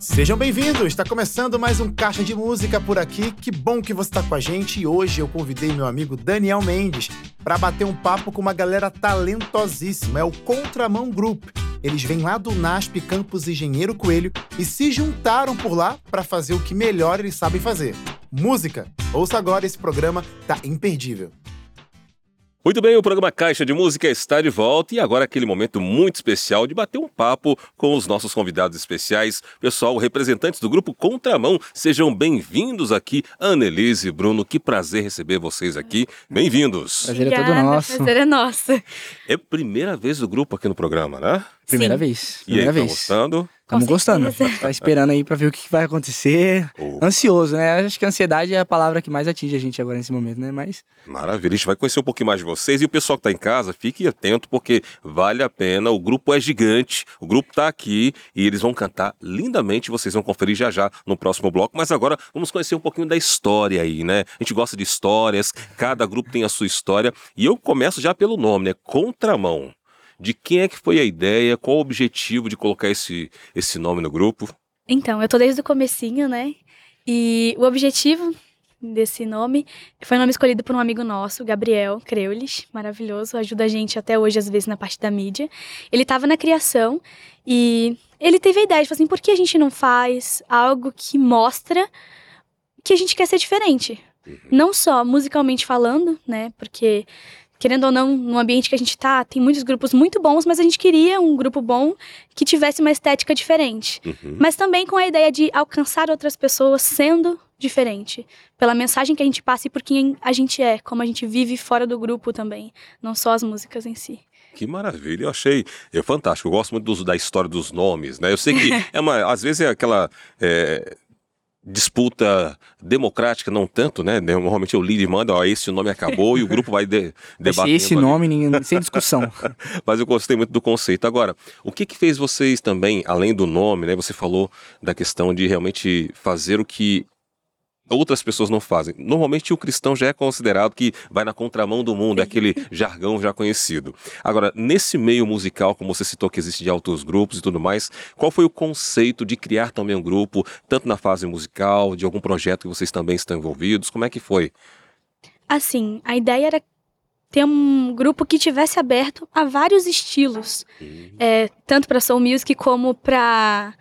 Sejam bem-vindos! Está começando mais um Caixa de Música por aqui. Que bom que você está com a gente e hoje eu convidei meu amigo Daniel Mendes para bater um papo com uma galera talentosíssima. É o Contramão Group. Eles vêm lá do NASP Campus Engenheiro Coelho e se juntaram por lá para fazer o que melhor eles sabem fazer: música. Ouça agora esse programa, tá imperdível. Muito bem, o programa Caixa de Música está de volta e agora aquele momento muito especial de bater um papo com os nossos convidados especiais. Pessoal, representantes do grupo Contramão, sejam bem-vindos aqui. Annelise e Bruno, que prazer receber vocês aqui. Bem-vindos. Prazer é todo nosso. Prazer é nosso. É a primeira vez do grupo aqui no programa, né? Primeira Sim. vez. E aí, Primeira estão vez. gostando? Estamos gostando. Tá esperando aí pra ver o que vai acontecer. Oh, Ansioso, né? Acho que a ansiedade é a palavra que mais atinge a gente agora nesse momento, né? Mas maravilha, a gente vai conhecer um pouquinho mais de vocês. E o pessoal que está em casa, fique atento porque vale a pena. O grupo é gigante, o grupo está aqui e eles vão cantar lindamente. Vocês vão conferir já já no próximo bloco. Mas agora vamos conhecer um pouquinho da história aí, né? A gente gosta de histórias, cada grupo tem a sua história. E eu começo já pelo nome, né? Contramão. De quem é que foi a ideia? Qual o objetivo de colocar esse, esse nome no grupo? Então, eu tô desde o comecinho, né? E o objetivo desse nome foi um nome escolhido por um amigo nosso, Gabriel Creulich, maravilhoso, ajuda a gente até hoje, às vezes, na parte da mídia. Ele tava na criação e ele teve a ideia de falar assim, por que a gente não faz algo que mostra que a gente quer ser diferente? Não só musicalmente falando, né? Porque, querendo ou não, no ambiente que a gente tá, tem muitos grupos muito bons, mas a gente queria um grupo bom que tivesse uma estética diferente Uhum. mas também com a ideia de alcançar outras pessoas sendo diferente, pela mensagem que a gente passa e por quem a gente é, como a gente vive fora do grupo também, não só as músicas em si. Que maravilha, eu achei é fantástico. Eu gosto muito dos- da história dos nomes, né? Eu sei que é uma, às vezes é aquela é, disputa democrática, não tanto, né? Normalmente o líder manda, ó, esse nome acabou e o grupo vai de, debatendo. esse nome, ninguém- sem discussão. Mas eu gostei muito do conceito. Agora, o que que fez vocês também, além do nome, né? Você falou da questão de realmente fazer o que outras pessoas não fazem. Normalmente o cristão já é considerado que vai na contramão do mundo, é aquele jargão já conhecido. Agora, nesse meio musical, como você citou que existe de altos grupos e tudo mais, qual foi o conceito de criar também um grupo, tanto na fase musical, de algum projeto que vocês também estão envolvidos? Como é que foi? Assim, a ideia era ter um grupo que tivesse aberto a vários estilos, é, tanto para soul music como para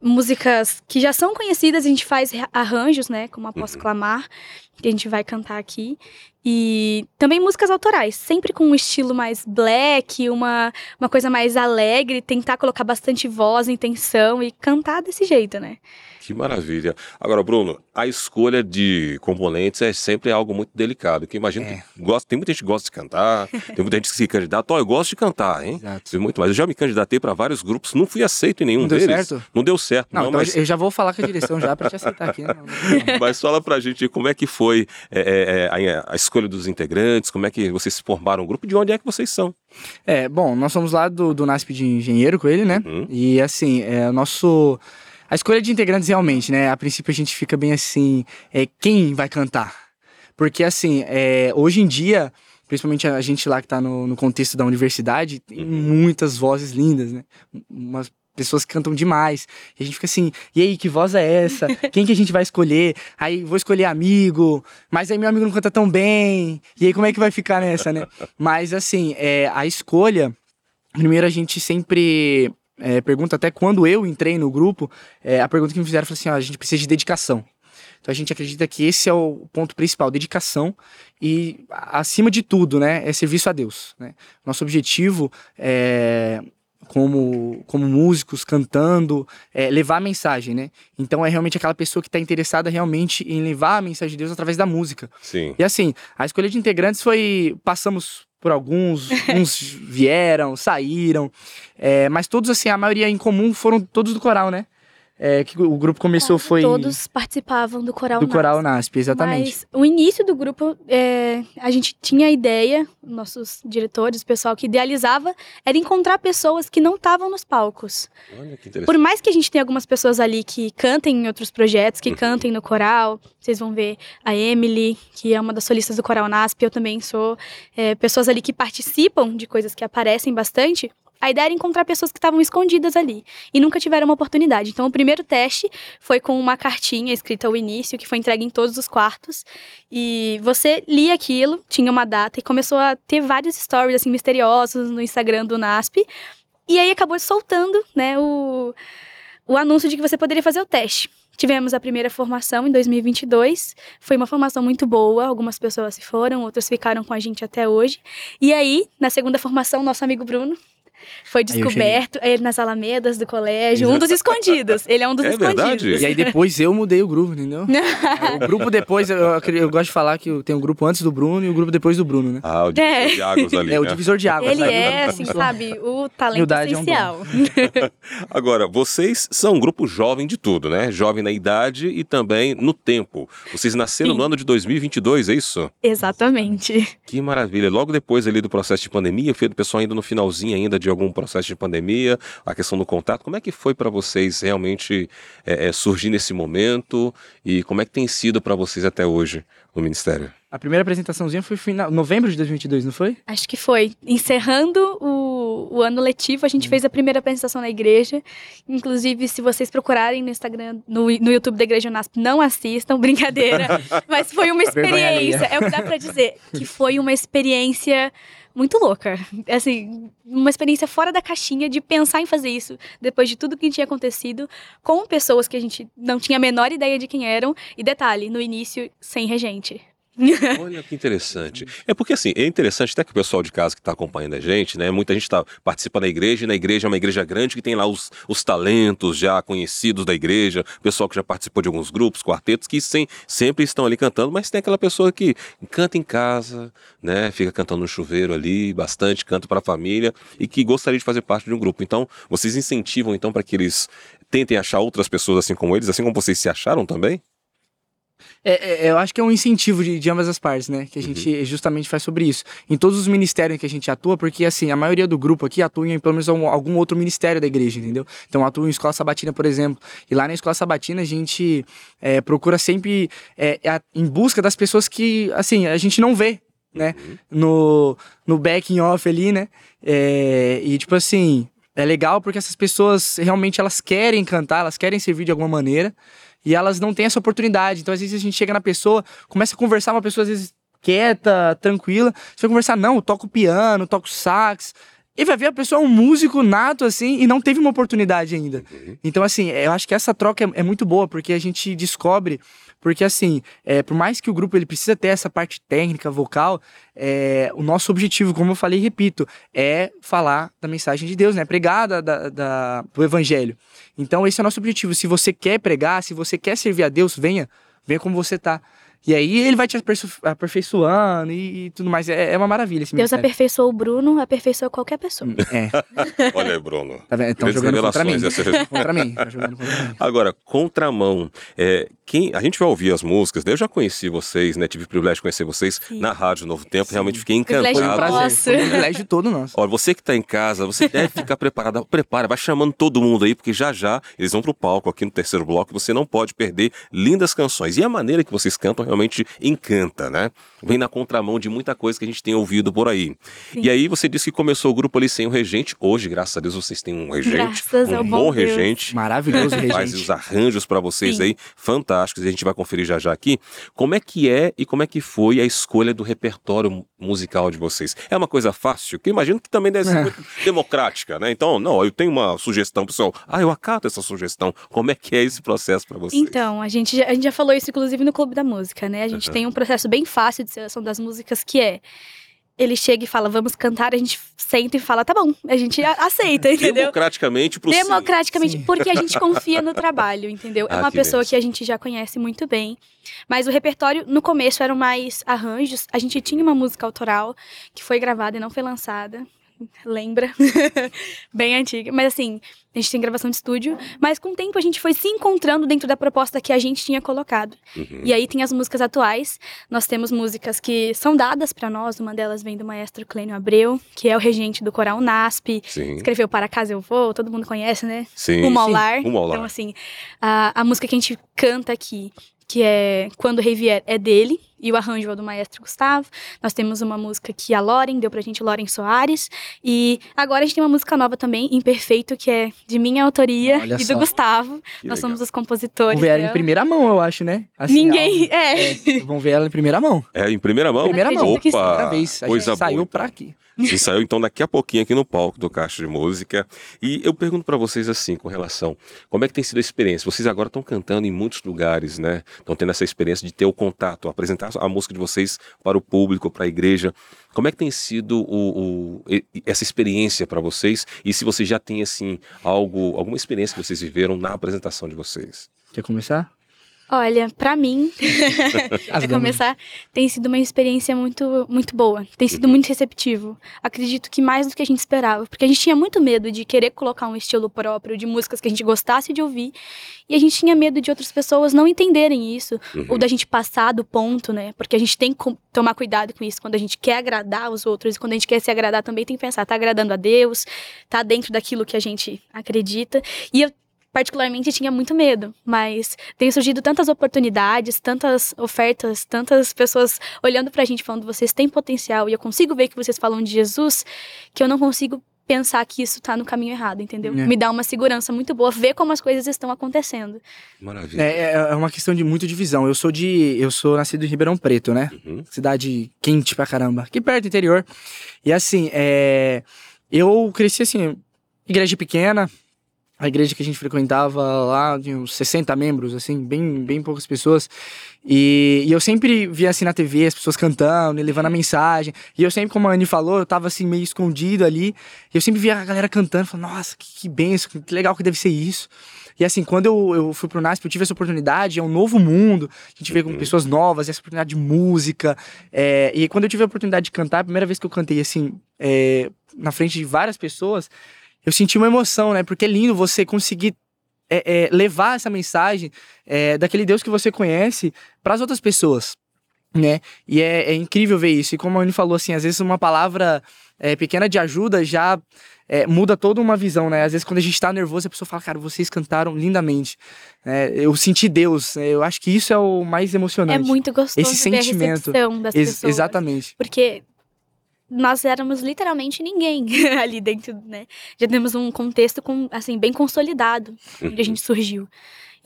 músicas que já são conhecidas, a gente faz arranjos, né, como a Posso Uhum. Clamar, que a gente vai cantar aqui, e também músicas autorais, sempre com um estilo mais black, uma, uma coisa mais alegre, tentar colocar bastante voz, intenção e cantar desse jeito, né? Que maravilha. Agora, Bruno, a escolha de componentes é sempre algo muito delicado. Que imagino É. que gosta, tem muita gente que gosta de cantar, tem muita gente que se candidata. Ó, eu gosto de cantar, hein? Exato. Muito mais. Eu já me candidatei para vários grupos, não fui aceito em nenhum Não deu deles. certo? Não deu certo. Não, Não, então mas, eu já vou falar com a direção já pra te aceitar aqui. né? Mas fala pra gente como é que foi é, é, é, a, a escolha dos integrantes, como é que vocês formaram o grupo, de onde é que vocês são? É, bom, nós somos lá do, do NASP de Engenheiro com ele, né? Uhum. E assim, é o nosso. A escolha de integrantes realmente, né? A princípio a gente fica bem assim, é, quem vai cantar? Porque assim, é, hoje em dia, principalmente a gente lá que tá no, no contexto da universidade, tem Uhum. muitas vozes lindas, né? Umas pessoas que cantam demais. E a gente fica assim, e aí, que voz é essa? Quem que a gente vai escolher? Aí vou escolher amigo, mas aí meu amigo não canta tão bem. E aí como é que vai ficar nessa, né? Mas assim, é, a escolha, primeiro a gente sempre é, pergunta, até quando eu entrei no grupo, é, a pergunta que me fizeram foi assim: ó, a gente precisa de dedicação. Então a gente acredita que esse é o ponto principal, dedicação e acima de tudo, né, é serviço a Deus. Né? Nosso objetivo é como, como músicos cantando, é levar a mensagem, né? Então é realmente aquela pessoa que está interessada realmente em levar a mensagem de Deus através da música. Sim. E assim, a escolha de integrantes foi. Passamos por alguns, uns vieram, saíram, é, mas todos, assim, a maioria em comum foram todos do coral, né? É, que o grupo começou foi. Todos participavam do coral do Nas. coral NASP, exatamente. Mas o início do grupo, é, a gente tinha a ideia, nossos diretores, o pessoal que idealizava, era encontrar pessoas que não estavam nos palcos. Olha que interessante. Por mais que a gente tenha algumas pessoas ali que cantem em outros projetos, que Uhum. cantem no coral, vocês vão ver a Emily, que é uma das solistas do coral NASP, eu também sou. é, pessoas ali que participam de coisas que aparecem bastante. A ideia era encontrar pessoas que estavam escondidas ali e nunca tiveram uma oportunidade. Então, o primeiro teste foi com uma cartinha escrita ao início, que foi entregue em todos os quartos. E você lia aquilo, tinha uma data e começou a ter vários stories assim misteriosos no Instagram do NASP. E aí acabou soltando, né, o, o anúncio de que você poderia fazer o teste. Tivemos a primeira formação em 2022. Foi uma formação muito boa. Algumas pessoas se foram, outras ficaram com a gente até hoje. E aí, na segunda formação, nosso amigo Bruno foi descoberto ele nas alamedas do colégio, um dos escondidos. Ele é um dos É escondidos. verdade? E aí depois eu mudei o grupo, entendeu? o grupo depois, eu, eu, gosto de falar que tem o grupo antes do Bruno e o grupo depois do Bruno, né? Ah, o divisor É. de águas ali, É o né? divisor de águas. Ele sabe? é, assim, sabe, o talento Humildade é um essencial. Agora, vocês são um grupo jovem de tudo, né? Jovem na idade e também no tempo. Vocês nasceram Sim. no ano de 2022, é isso? Exatamente. Que maravilha. Logo depois ali do processo de pandemia, do pessoal ainda no finalzinho ainda de algum processo de pandemia, a questão do contato. Como é que foi para vocês realmente é, é, surgir nesse momento e como é que tem sido para vocês até hoje no ministério? A primeira apresentaçãozinha foi final, novembro de 2022, não foi? Acho que foi. Encerrando o, o ano letivo, a gente fez a primeira apresentação na igreja. Inclusive, se vocês procurarem no Instagram, no, no YouTube da Igreja Unasp, não assistam, brincadeira. Mas foi uma experiência. É o que dá pra dizer. Que foi uma experiência muito louca. Assim, uma experiência fora da caixinha de pensar em fazer isso depois de tudo que tinha acontecido com pessoas que a gente não tinha a menor ideia de quem eram. E detalhe, no início, sem regente. Olha que interessante. É porque assim, é interessante até que o pessoal de casa que está acompanhando a gente, né? Muita gente está participa da igreja, e na igreja é uma igreja grande que tem lá os, os talentos já conhecidos da igreja, pessoal que já participou de alguns grupos, quartetos, que sem, sempre estão ali cantando, mas tem aquela pessoa que canta em casa, né? Fica cantando no chuveiro ali, bastante, canta para a família e que gostaria de fazer parte de um grupo. Então, vocês incentivam então para que eles tentem achar outras pessoas assim como eles, assim como vocês se acharam também? É, é, eu acho que é um incentivo de, de ambas as partes, né? Que a gente justamente faz sobre isso. Em todos os ministérios que a gente atua, porque assim, a maioria do grupo aqui atua em pelo menos algum, algum outro ministério da igreja, entendeu? Então atua em escola sabatina, por exemplo. E lá na escola sabatina a gente é, procura sempre é, a- em busca das pessoas que, assim, a gente não vê, né? No, no backing off ali, né? É, e tipo assim, é legal porque essas pessoas realmente elas querem cantar, elas querem servir de alguma maneira e elas não têm essa oportunidade. Então, às vezes, a gente chega na pessoa, começa a conversar, uma pessoa, às vezes, quieta, tranquila. Você vai conversar, não, eu toco piano, toco sax. E vai ver a pessoa é um músico nato, assim, e não teve uma oportunidade ainda. Então, assim, eu acho que essa troca é, é muito boa, porque a gente descobre. Porque, assim, é, por mais que o grupo ele precisa ter essa parte técnica, vocal, é, o nosso objetivo, como eu falei e repito, é falar da mensagem de Deus, né? Pregar da, da- da- do evangelho. Então, esse é o nosso objetivo. Se você quer pregar, se você quer servir a Deus, venha. Venha como você tá. E aí ele vai te aperfeiço- aperfeiçoando e, e tudo mais. É, é uma maravilha esse Deus ministério. aperfeiçoou o Bruno, aperfeiçoou qualquer pessoa. É, Olha aí, Bruno. tá vendo? Estão jogando contra mim. essa- Contra mim. Tá jogando contra mim. Agora, contramão. É, quem, a gente vai ouvir as músicas, né? Eu já conheci vocês, né? Tive o privilégio de conhecer vocês Sim. na Rádio Novo Tempo. Realmente fiquei Privilégio Foi um encantado. prazer. Foi um privilégio todo nosso. Olha, você que está em casa, você deve ficar preparado. Prepara, vai chamando todo mundo aí, porque já já eles vão pro palco aqui no terceiro bloco. Você não pode perder lindas canções. E a maneira que vocês cantam realmente encanta, né? Vem na contramão de muita coisa que a gente tem ouvido por aí. Sim. E aí você disse que começou o grupo ali sem o regente. Hoje, graças a Deus, vocês têm um regente, Graças um ao bom Deus. regente. Maravilhoso, Faz regente. os arranjos para vocês Sim. aí, fantásticos, e a gente vai conferir já já aqui. Como é que é e como é que foi a escolha do repertório mu- musical de vocês? É uma coisa fácil? Que eu imagino que também deve ser É. muito democrática, né? Então, não, eu tenho uma sugestão, pessoal. Ah, eu acato essa sugestão. Como é que é esse processo para vocês? Então, a gente, já, a gente já falou isso, inclusive, no Clube da Música, né? A gente Aham. tem um processo bem fácil de seleção das músicas que é. Ele chega e fala, vamos cantar, a gente senta e fala, tá bom, a gente aceita, entendeu? Democraticamente pro. Democraticamente, Sim. porque a gente confia no trabalho, entendeu? É Ah, uma que pessoa benção. que a gente já conhece muito bem. Mas o repertório, no começo, eram mais arranjos. A gente tinha uma música autoral que foi gravada e não foi lançada. Lembra? bem antiga. Mas assim, a gente tem gravação de estúdio. Mas com o tempo a gente foi se encontrando dentro da proposta que a gente tinha colocado. Uhum. E aí tem as músicas atuais. Nós temos músicas que são dadas pra nós. Uma delas vem do maestro Clênio Abreu, que é o regente do coral NASP. Sim, Escreveu Para Casa Eu Vou, todo mundo conhece, né? sim. Rumo ao Lar. Rumo ao Lar. Então, assim, a, a música que a gente canta aqui, que é Quando o Rei Vier, é dele, e o arranjo é do maestro Gustavo. Nós temos uma música que a Loren deu pra gente, Loren Soares. E agora a gente tem uma música nova também, Imperfeito, que é de minha autoria Olha e só. do Gustavo. Que Nós legal. somos os compositores. Vamos ver ela em dela. primeira mão, eu acho, né? Assim, Ninguém. É. É, vamos ver ela em primeira mão. É, em primeira mão? Primeira mão. acredito que sim. Opa! Primeira vez. A Coisa gente saiu boa, pra então. aqui. E saiu então daqui a pouquinho aqui no palco do Caixa de Música. E eu pergunto pra vocês assim, com relação, como é que tem sido a experiência? Vocês agora estão cantando em muitos lugares, né? Estão tendo essa experiência de ter o contato, apresentar a música de vocês para o público, para a igreja. Como é que tem sido o, o- essa experiência para vocês? E se vocês já têm assim algo, alguma experiência que vocês viveram na apresentação de vocês? Quer começar? Olha, pra mim, damas. começar, tem sido uma experiência muito, muito boa. Tem sido muito receptivo. Acredito que mais do que a gente esperava. Porque a gente tinha muito medo de querer colocar um estilo próprio, de músicas que a gente gostasse de ouvir. E a gente tinha medo de outras pessoas não entenderem isso. Uhum. Ou da gente passar do ponto, né? Porque a gente tem que tomar cuidado com isso. Quando a gente quer agradar os outros e quando a gente quer se agradar também, tem que pensar, tá agradando a Deus? Tá dentro daquilo que a gente acredita? E eu particularmente tinha muito medo, mas tem surgido tantas oportunidades, tantas ofertas, tantas pessoas olhando pra gente falando vocês têm potencial e eu consigo ver que vocês falam de Jesus, que eu não consigo pensar que isso tá no caminho errado, entendeu? É. Me dá uma segurança muito boa ver como as coisas estão acontecendo. Maravilha. É, é uma questão de muito divisão. Eu sou de. Eu sou nascido em Ribeirão Preto, né? Uhum. Cidade quente pra caramba. Aqui perto do interior. E assim, é. Eu cresci assim, igreja pequena. A igreja que a gente frequentava lá tinha uns 60 membros, assim, bem, bem poucas pessoas. E, e eu sempre via assim na TV as pessoas cantando e levando a mensagem. E eu sempre, como a Anne falou, eu tava assim meio escondido ali. E eu sempre via a galera cantando, falando, nossa, que, que benção, que legal que deve ser isso. E assim, quando eu, eu fui pro NASP, eu tive essa oportunidade, é um novo mundo, a gente vê com Uhum. pessoas novas, essa oportunidade de música. é, e quando eu tive a oportunidade de cantar, a primeira vez que eu cantei assim, é, na frente de várias pessoas, eu senti uma emoção, né? Porque é lindo você conseguir é, é, levar essa mensagem é, daquele Deus que você conhece para as outras pessoas, né? E é, é incrível ver isso. E como a Anne falou, assim, às vezes uma palavra é, pequena de ajuda já é, muda toda uma visão, né? Às vezes quando a gente tá nervoso, a pessoa fala, cara, vocês cantaram lindamente. É, eu senti Deus. né? Eu acho que isso é o mais emocionante. É muito gostoso Esse sentimento. Ex- pessoas. exatamente. Porque nós éramos literalmente ninguém ali dentro, né? Já temos um contexto com, assim, bem consolidado, onde a gente surgiu.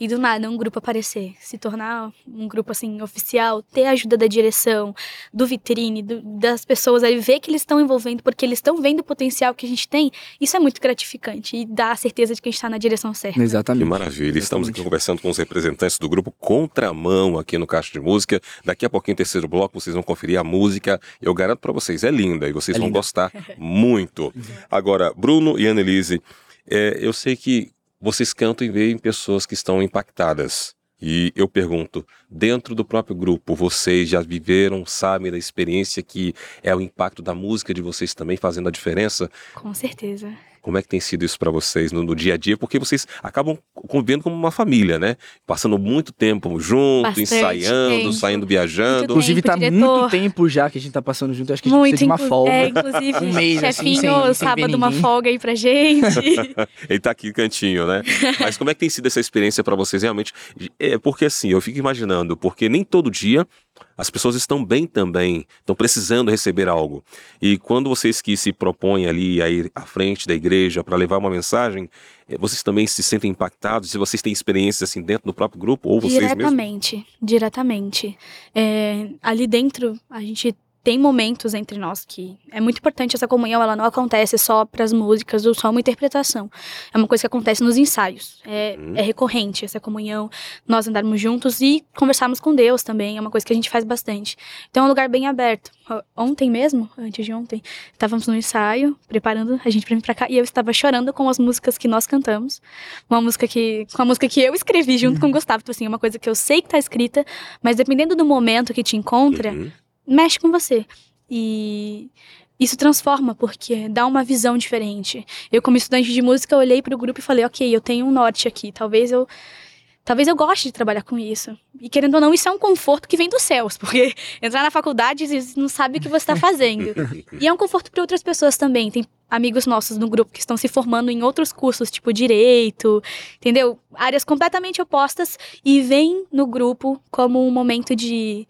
E do nada um grupo aparecer, se tornar um grupo assim oficial, ter a ajuda da direção, do vitrine, do- das pessoas aí ver que eles estão envolvendo porque eles estão vendo o potencial que a gente tem, isso é muito gratificante e dá a certeza de que a gente está na direção certa. Que Exatamente. maravilha. Estamos aqui Exatamente. conversando com os representantes do grupo Contramão aqui no Caixa de Música. Daqui a pouquinho, terceiro bloco, vocês vão conferir a música. Eu garanto pra vocês, é linda e vocês É vão linda. gostar muito. Agora, Bruno e Annelise, é, eu sei que vocês cantam e veem pessoas que estão impactadas. E eu pergunto, dentro do próprio grupo, vocês já viveram, sabem da experiência que é o impacto da música de vocês também fazendo a diferença? Com certeza. Como é que tem sido isso pra vocês no, no dia a dia? Porque vocês acabam convivendo como uma família, né? Passando muito tempo junto, Bastante incensaiando, tempo. saindo viajando. Muito Inclusive, tá tempo, muito diretor. tempo já que a gente tá passando junto. Eu acho que a gente Muito, precisa de uma folga. É, inclusive, Um mês, assim, chefinho, sem- sem sábado, uma ninguém. folga aí pra gente. Ele tá aqui cantinho, né? Mas como é que tem sido essa experiência pra vocês realmente? É porque assim, eu fico imaginando, porque nem todo dia as pessoas estão bem também, estão precisando receber algo. E quando vocês que se propõem ali a ir à frente da igreja para levar uma mensagem, eh, vocês também se sentem impactados? Se vocês têm experiências assim dentro do próprio grupo ou vocês mesmos? diretamente, diretamente. É, ali dentro, a gente tem momentos entre nós que é muito importante essa comunhão, ela não acontece só para as músicas ou só uma interpretação. É uma coisa que acontece nos ensaios. É, Uhum. é recorrente essa comunhão, nós andarmos juntos e conversarmos com Deus também, é uma coisa que a gente faz bastante. Então é um lugar bem aberto. Ontem mesmo, antes de ontem, estávamos no ensaio, preparando a gente pra vir pra cá, e eu estava chorando com as músicas que nós cantamos. Uma música que. Com a música que eu escrevi junto com o Gustavo. Tipo assim, é uma coisa que eu sei que tá escrita, mas dependendo do momento que te encontra, Uhum. Mexe com você. E isso transforma, porque dá uma visão diferente. Eu, como estudante de música, olhei pro grupo e falei, ok, eu tenho um norte aqui. Talvez eu talvez eu goste de trabalhar com isso. E querendo ou não, isso é um conforto que vem dos céus, porque entrar na faculdade você não sabe o que você está fazendo. e é um conforto para outras pessoas também. Tem amigos nossos no grupo que estão se formando em outros cursos, tipo direito, entendeu? Áreas completamente opostas e vem no grupo como um momento de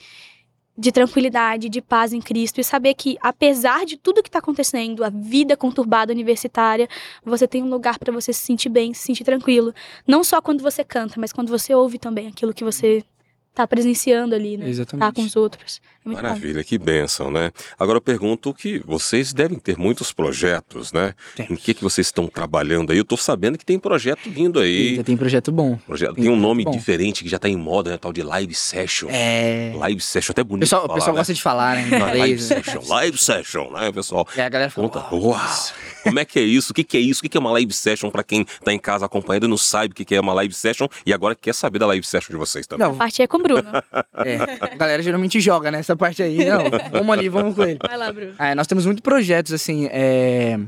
de tranquilidade, de paz em Cristo e saber que, apesar de tudo que está acontecendo, a vida conturbada universitária, você tem um lugar para você se sentir bem, se sentir tranquilo. Não só quando você canta, mas quando você ouve também aquilo que você tá presenciando ali, né? Exatamente. Tá com os outros. É muito bom. Maravilha, que bênção, né? Agora eu pergunto que vocês devem ter muitos projetos, né? Temos. Em que, que vocês estão trabalhando aí? Eu tô sabendo que tem projeto vindo aí. Já tem projeto bom. Projeto, tem tem um nome bom. diferente que já tá em moda, né? Tal de live session. É. Live session, até O bonito. pessoal, o falar, pessoal né? gosta de falar, né? Não, live né? session, live session, né, pessoal? E a galera fala, Conta. "Uau, Uau! Como é que é isso? O que, que é isso? O que, que é uma live session pra quem tá em casa acompanhando e não sabe o que, que é uma live session e agora quer saber da live session de vocês também? Não, A parte é com o Bruno. é. A galera geralmente joga nessa parte aí. Não, vamos ali, vamos com ele. Vai lá, Bruno. É, nós temos muitos projetos, assim. É...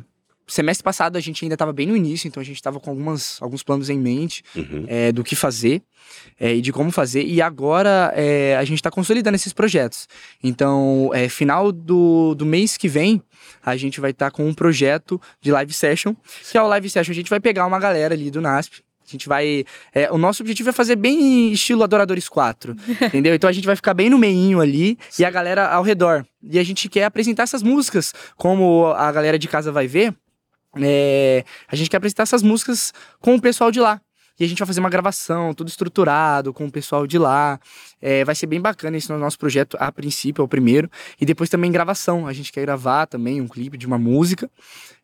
Semestre passado a gente ainda estava bem no início, então a gente estava com algumas, alguns planos em mente Uhum. é, do que fazer é, e de como fazer. E agora é, a gente está consolidando esses projetos. Então, é, final do, do mês que vem, a gente vai estar com um projeto de live session, que é o live session. A gente vai pegar uma galera ali do NASP. A gente vai. é, o nosso objetivo é fazer bem estilo Adoradores 4. entendeu? Então a gente vai ficar bem no meinho ali e a galera ao redor. E a gente quer apresentar essas músicas, como a galera de casa vai ver. é, a gente quer apresentar essas músicas com o pessoal de lá. E a gente vai fazer uma gravação, tudo estruturado com o pessoal de lá. É, vai ser bem bacana esse nosso projeto, a princípio, é o primeiro. E depois também gravação. A gente quer gravar também um clipe de uma música.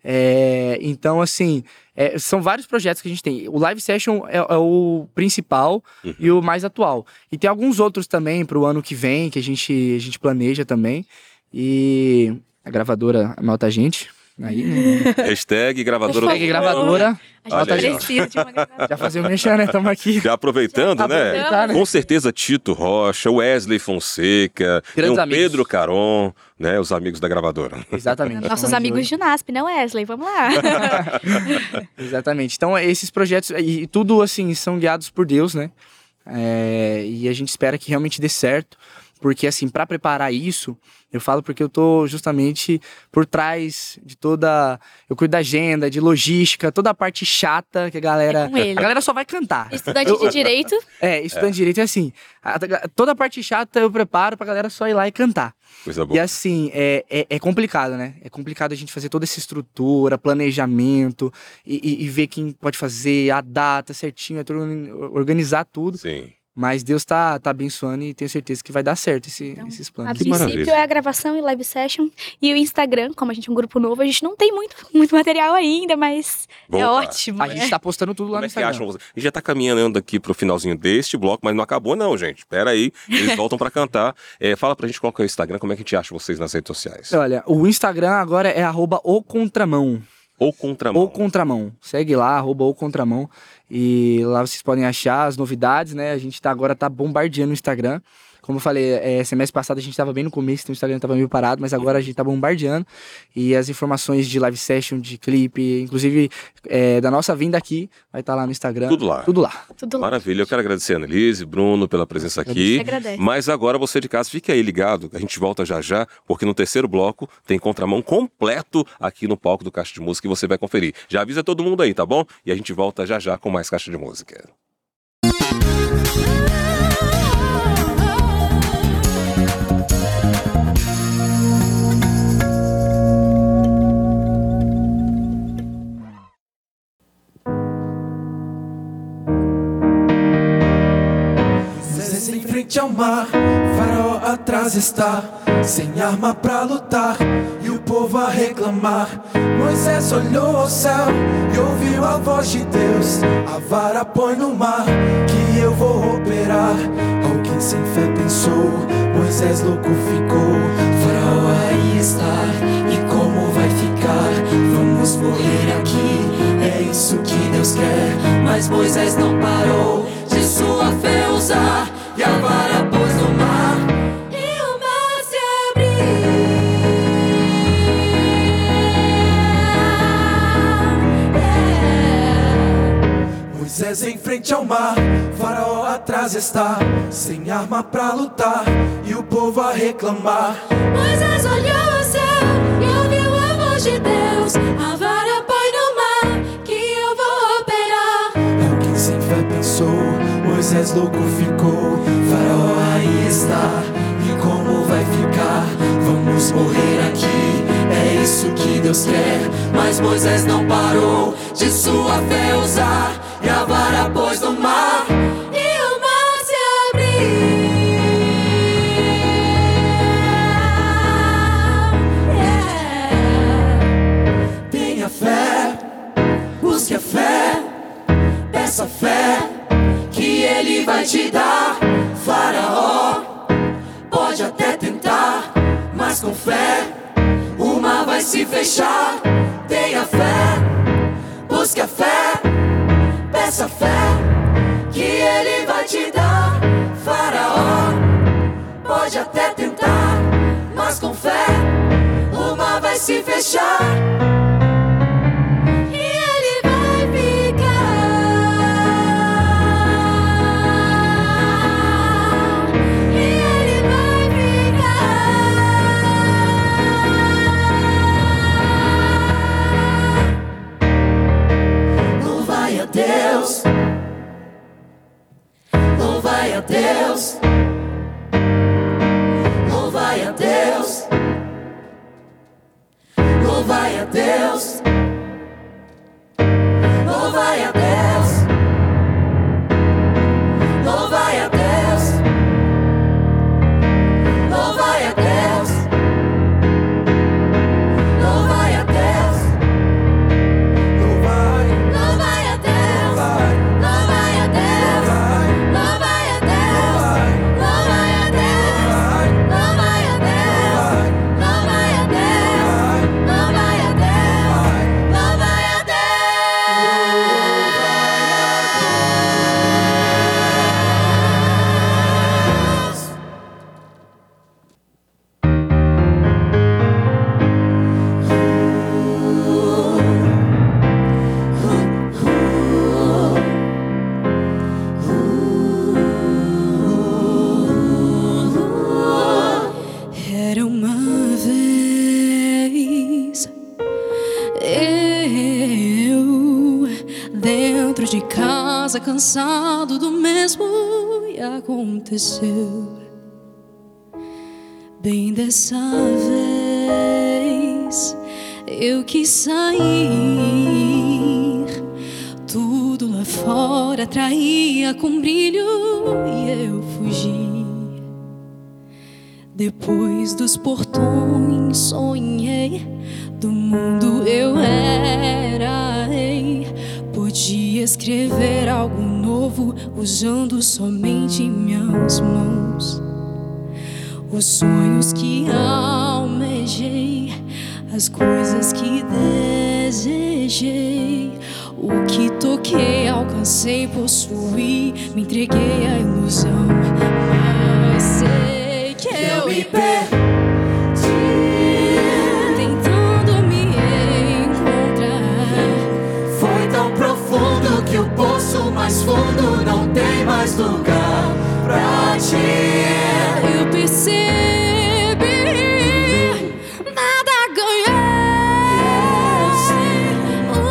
É, então, assim, é, são vários projetos que a gente tem. O Live Session é, é o principal Uhum. e o mais atual. E tem alguns outros também para o ano que vem que a gente, a gente planeja também. E a gravadora nota a gente. Aí, né? Hashtag gravadora Hashtag gravadora. Aí, precisa de uma gravadora. Já fazer o mexer, né? Tamo aqui. Já aproveitando, né? Né? Com certeza Tito Rocha, Wesley Fonseca, o. Pedro Caron, né? Os amigos da gravadora. Exatamente. Nossos amigos de UNASP, né, Wesley? Vamos lá. Exatamente. Então, esses projetos, e tudo assim, são guiados por Deus, né? É, e a gente espera que realmente dê certo. Porque, assim, para preparar isso, eu falo porque eu tô justamente por trás de toda. Eu cuido da agenda, de logística, toda a parte chata que a galera. É com ele. a galera só vai cantar. Estudante de direito, É, estudante de direito é assim. a- toda a parte chata eu preparo pra galera só ir lá e cantar. Coisa E boa. assim, é, é, é complicado, né? É complicado a gente fazer toda essa estrutura, planejamento e, e- e ver quem pode fazer, a data certinho, é tudo, organizar tudo. Sim. Mas Deus tá, tá abençoando e tenho certeza que vai dar certo esse- Então, esses a planos. Que princípio maravilha. é a gravação e live session. E o Instagram, como a gente é um grupo novo, a gente não tem muito, muito material ainda, mas é ótimo. A né? gente tá postando tudo lá Como no é que Instagram. acham vocês? A gente já tá caminhando aqui pro finalzinho deste bloco, mas não acabou não, gente. Pera aí, eles voltam pra cantar. É, fala pra gente qual que é o Instagram, como é que a gente acha vocês nas redes sociais. Olha, o Instagram agora é arroba o contramão. Ou contramão. Ou contramão. Segue lá, arroba o contramão. E lá vocês podem achar as novidades, né? A gente tá, agora tá bombardeando o Instagram. Como eu falei, é, semestre passado a gente tava bem no começo, então o Instagram tava meio parado, mas agora a gente tá bombardeando. E as informações de live session, de clipe, inclusive é, da nossa vinda aqui, vai estar lá no Instagram. Tudo lá. Tudo lá. Tudo lá. Maravilha, eu quero agradecer a Annelise, Bruno, pela presença aqui. Você agradece. Mas agora você de casa, fique aí ligado, a gente volta já já, porque no terceiro bloco tem contramão completo aqui no palco do Caixa de Música e você vai conferir. Já avisa todo mundo aí, tá bom? E a gente volta já já com mais Caixa de Música. Moisés frente ao mar, faraó atrás está, sem arma pra lutar, e o povo a reclamar. Moisés olhou ao céu e ouviu a voz de Deus: A vara põe no mar, que eu vou operar. Alguém sem fé pensou, Moisés louco ficou. Faraó aí está, e como vai ficar? Vamos morrer aqui, é isso que Deus quer. Mas Moisés não parou de sua fé usar, e a vara pôs no mar. E o mar se abriu. Moisés em frente ao mar, Faraó atrás está, sem arma pra lutar e o povo a reclamar. Moisés olhou o céu e ouviu a voz de Deus. A Moisés louco ficou. Faraó aí está, e como vai ficar? Vamos morrer aqui, é isso que Deus quer. Mas Moisés não parou de sua fé usar, e a vara pôs no com fé, o mar vai se fechar. Tenha fé, busque a fé, peça fé, que ele vai te dar. Faraó pode até tentar, mas com fé, o mar vai se fechar. Deus. Louvai a Deus. Louvai a Deus. Louvai a Deus. Cansado do mesmo e aconteceu. Bem dessa vez eu quis sair, tudo lá fora traía com brilho e eu fugi. Depois dos portões sonhei, do mundo eu era. Escrever algo novo usando somente minhas mãos. Os sonhos que almejei, as coisas que desejei, o que toquei, alcancei, possuí, me entreguei à ilusão. Mas sei que eu me me mais fundo não tem mais lugar pra ti. Eu percebi nada ganhei.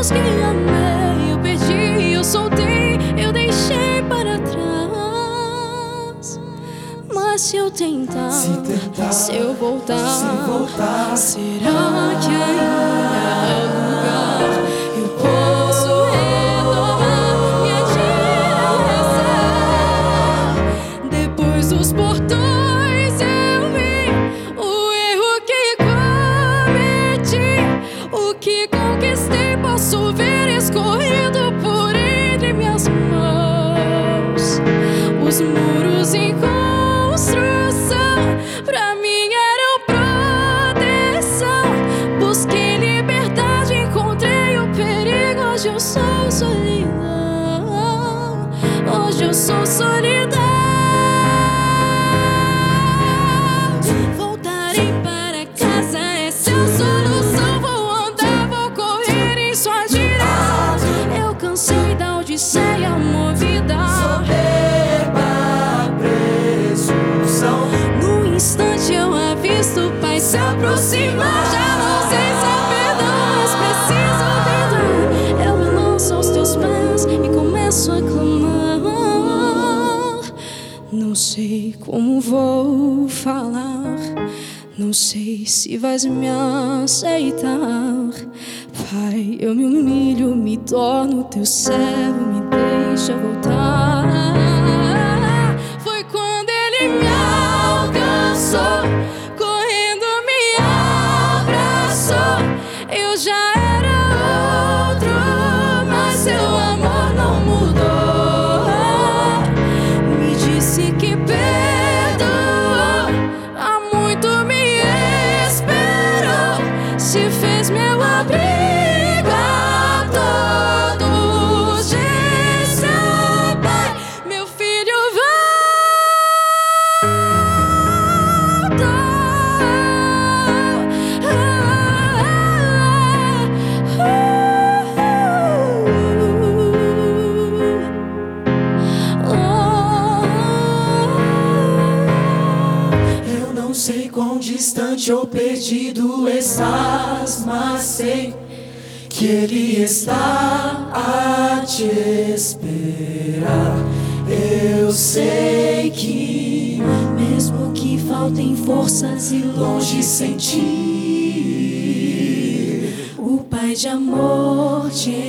Os que amei eu perdi, eu soltei, eu deixei para trás. Mas se eu tentar, Se tentar, se eu voltar, se voltar, será que ainda vais me aceitar. Pai, eu me humilho, me torno teu servo, me deixa voltar. perdido estás, mas sei que Ele está a te esperar. Eu sei que, mesmo que faltem forças e longe sentir, o Pai de amor te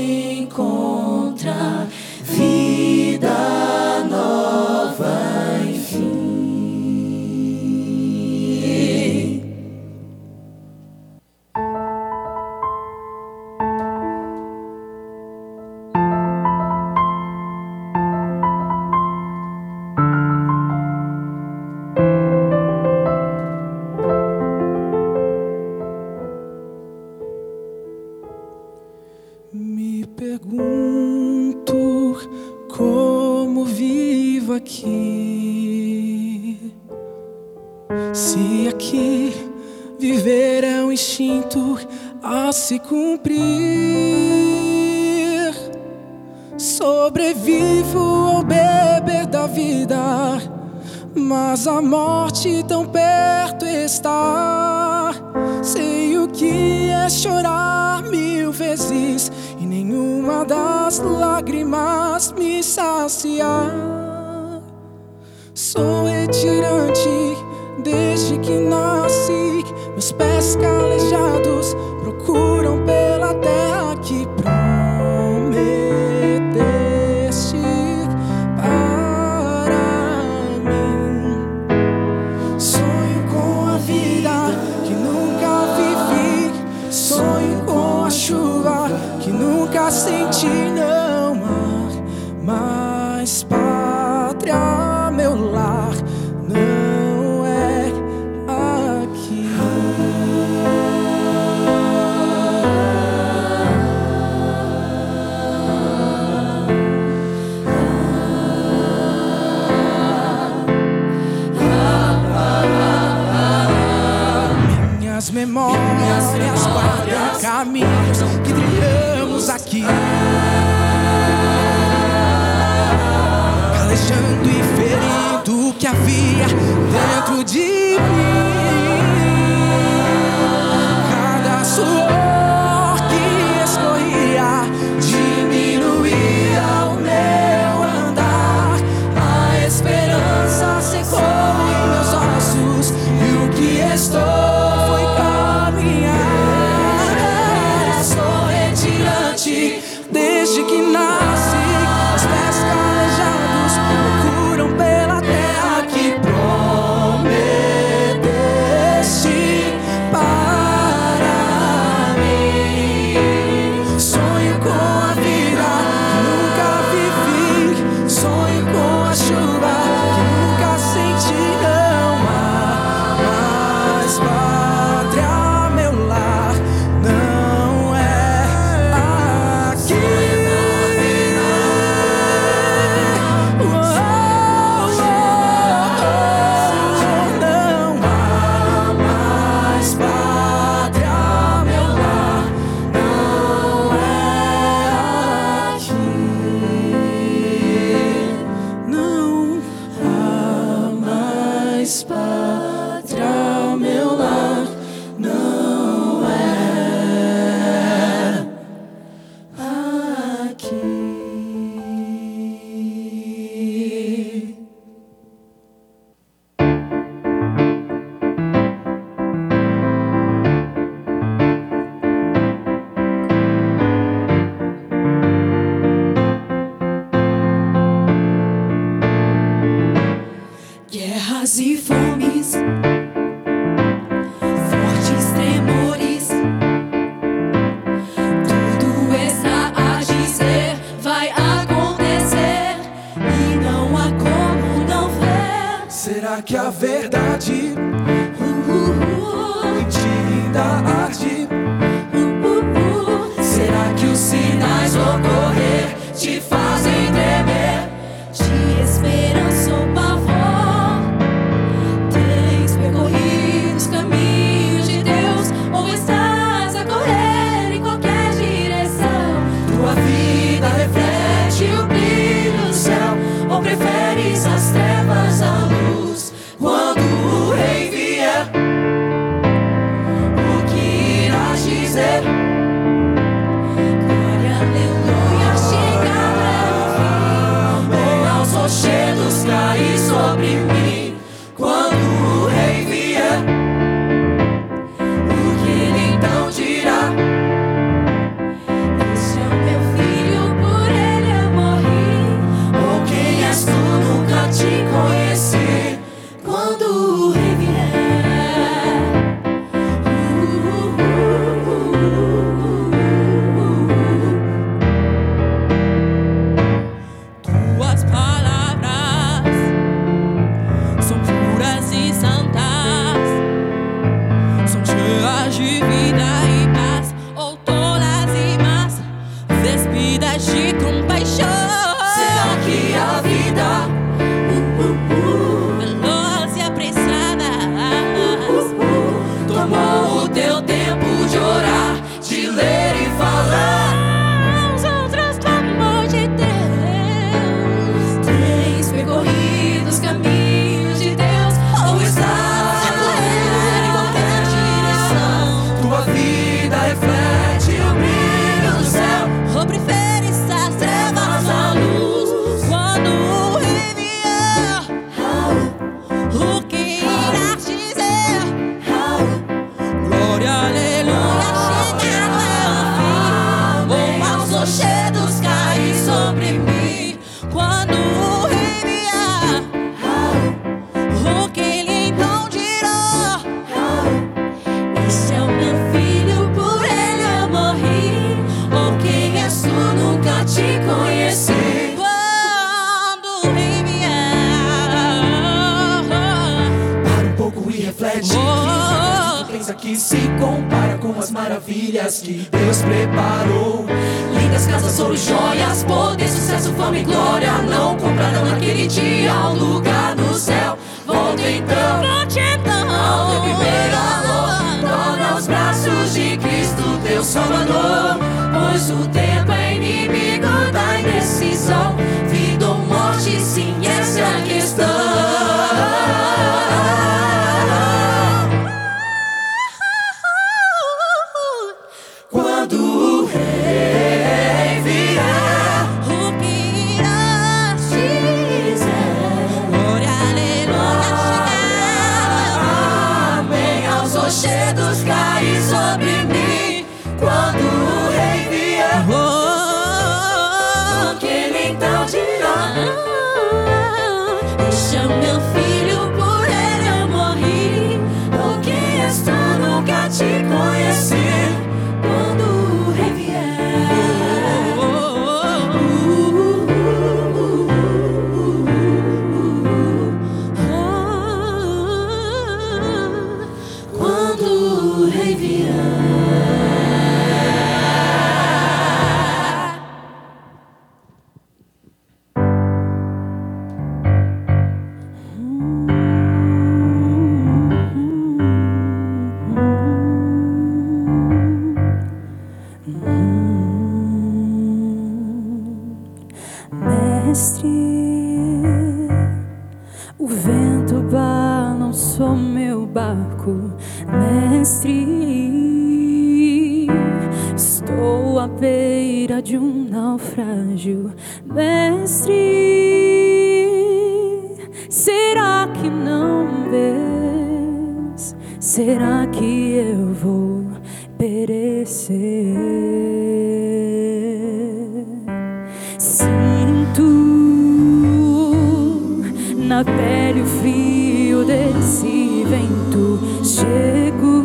minha pele o frio desse vento. Chego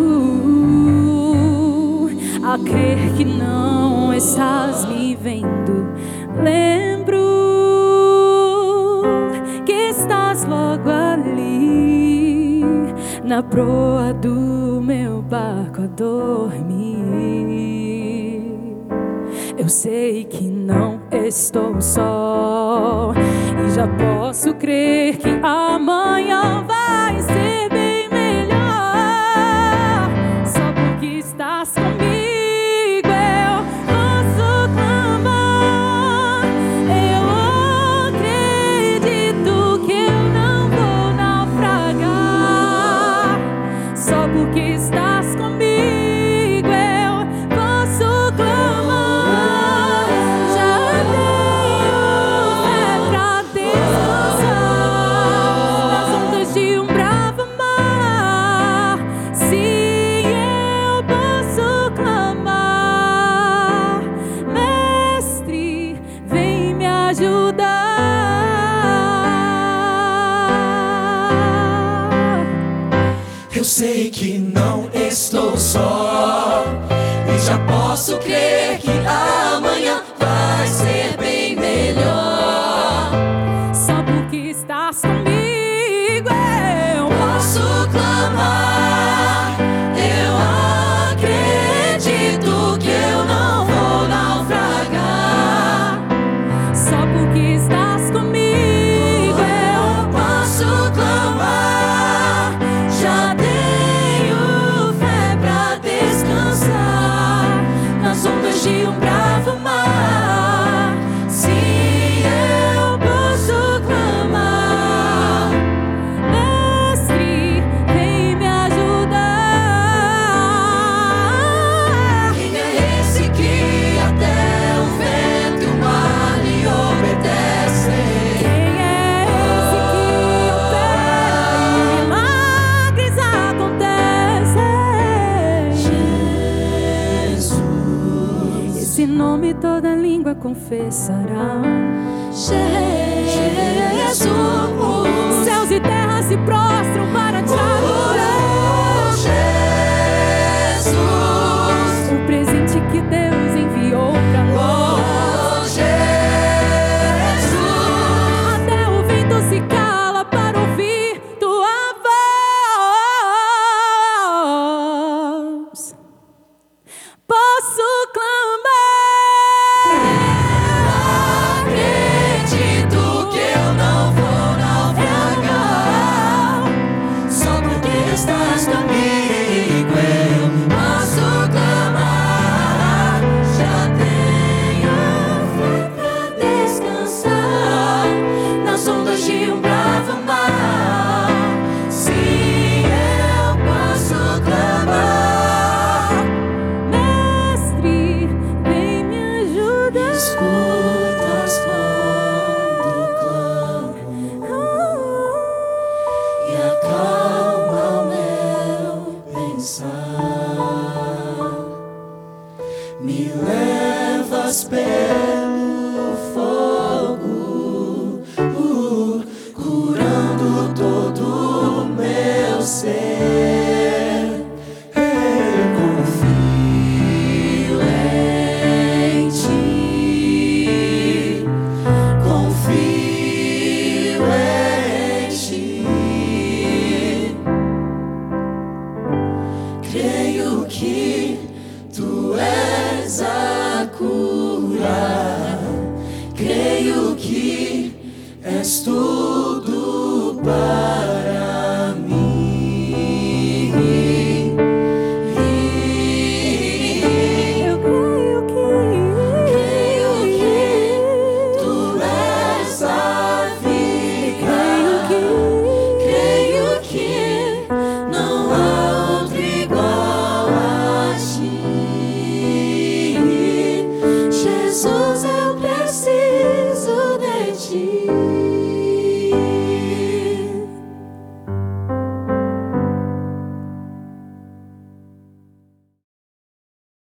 a crer que não estás me vendo. Lembro que estás logo ali na proa do meu barco a dormir. Eu sei que não estou só. E já posso crer que há Esse nome toda língua confessará. Jesus, céus e terra se prostram para te adorar. me levas pelo fogo, uh, curando todo o meu ser.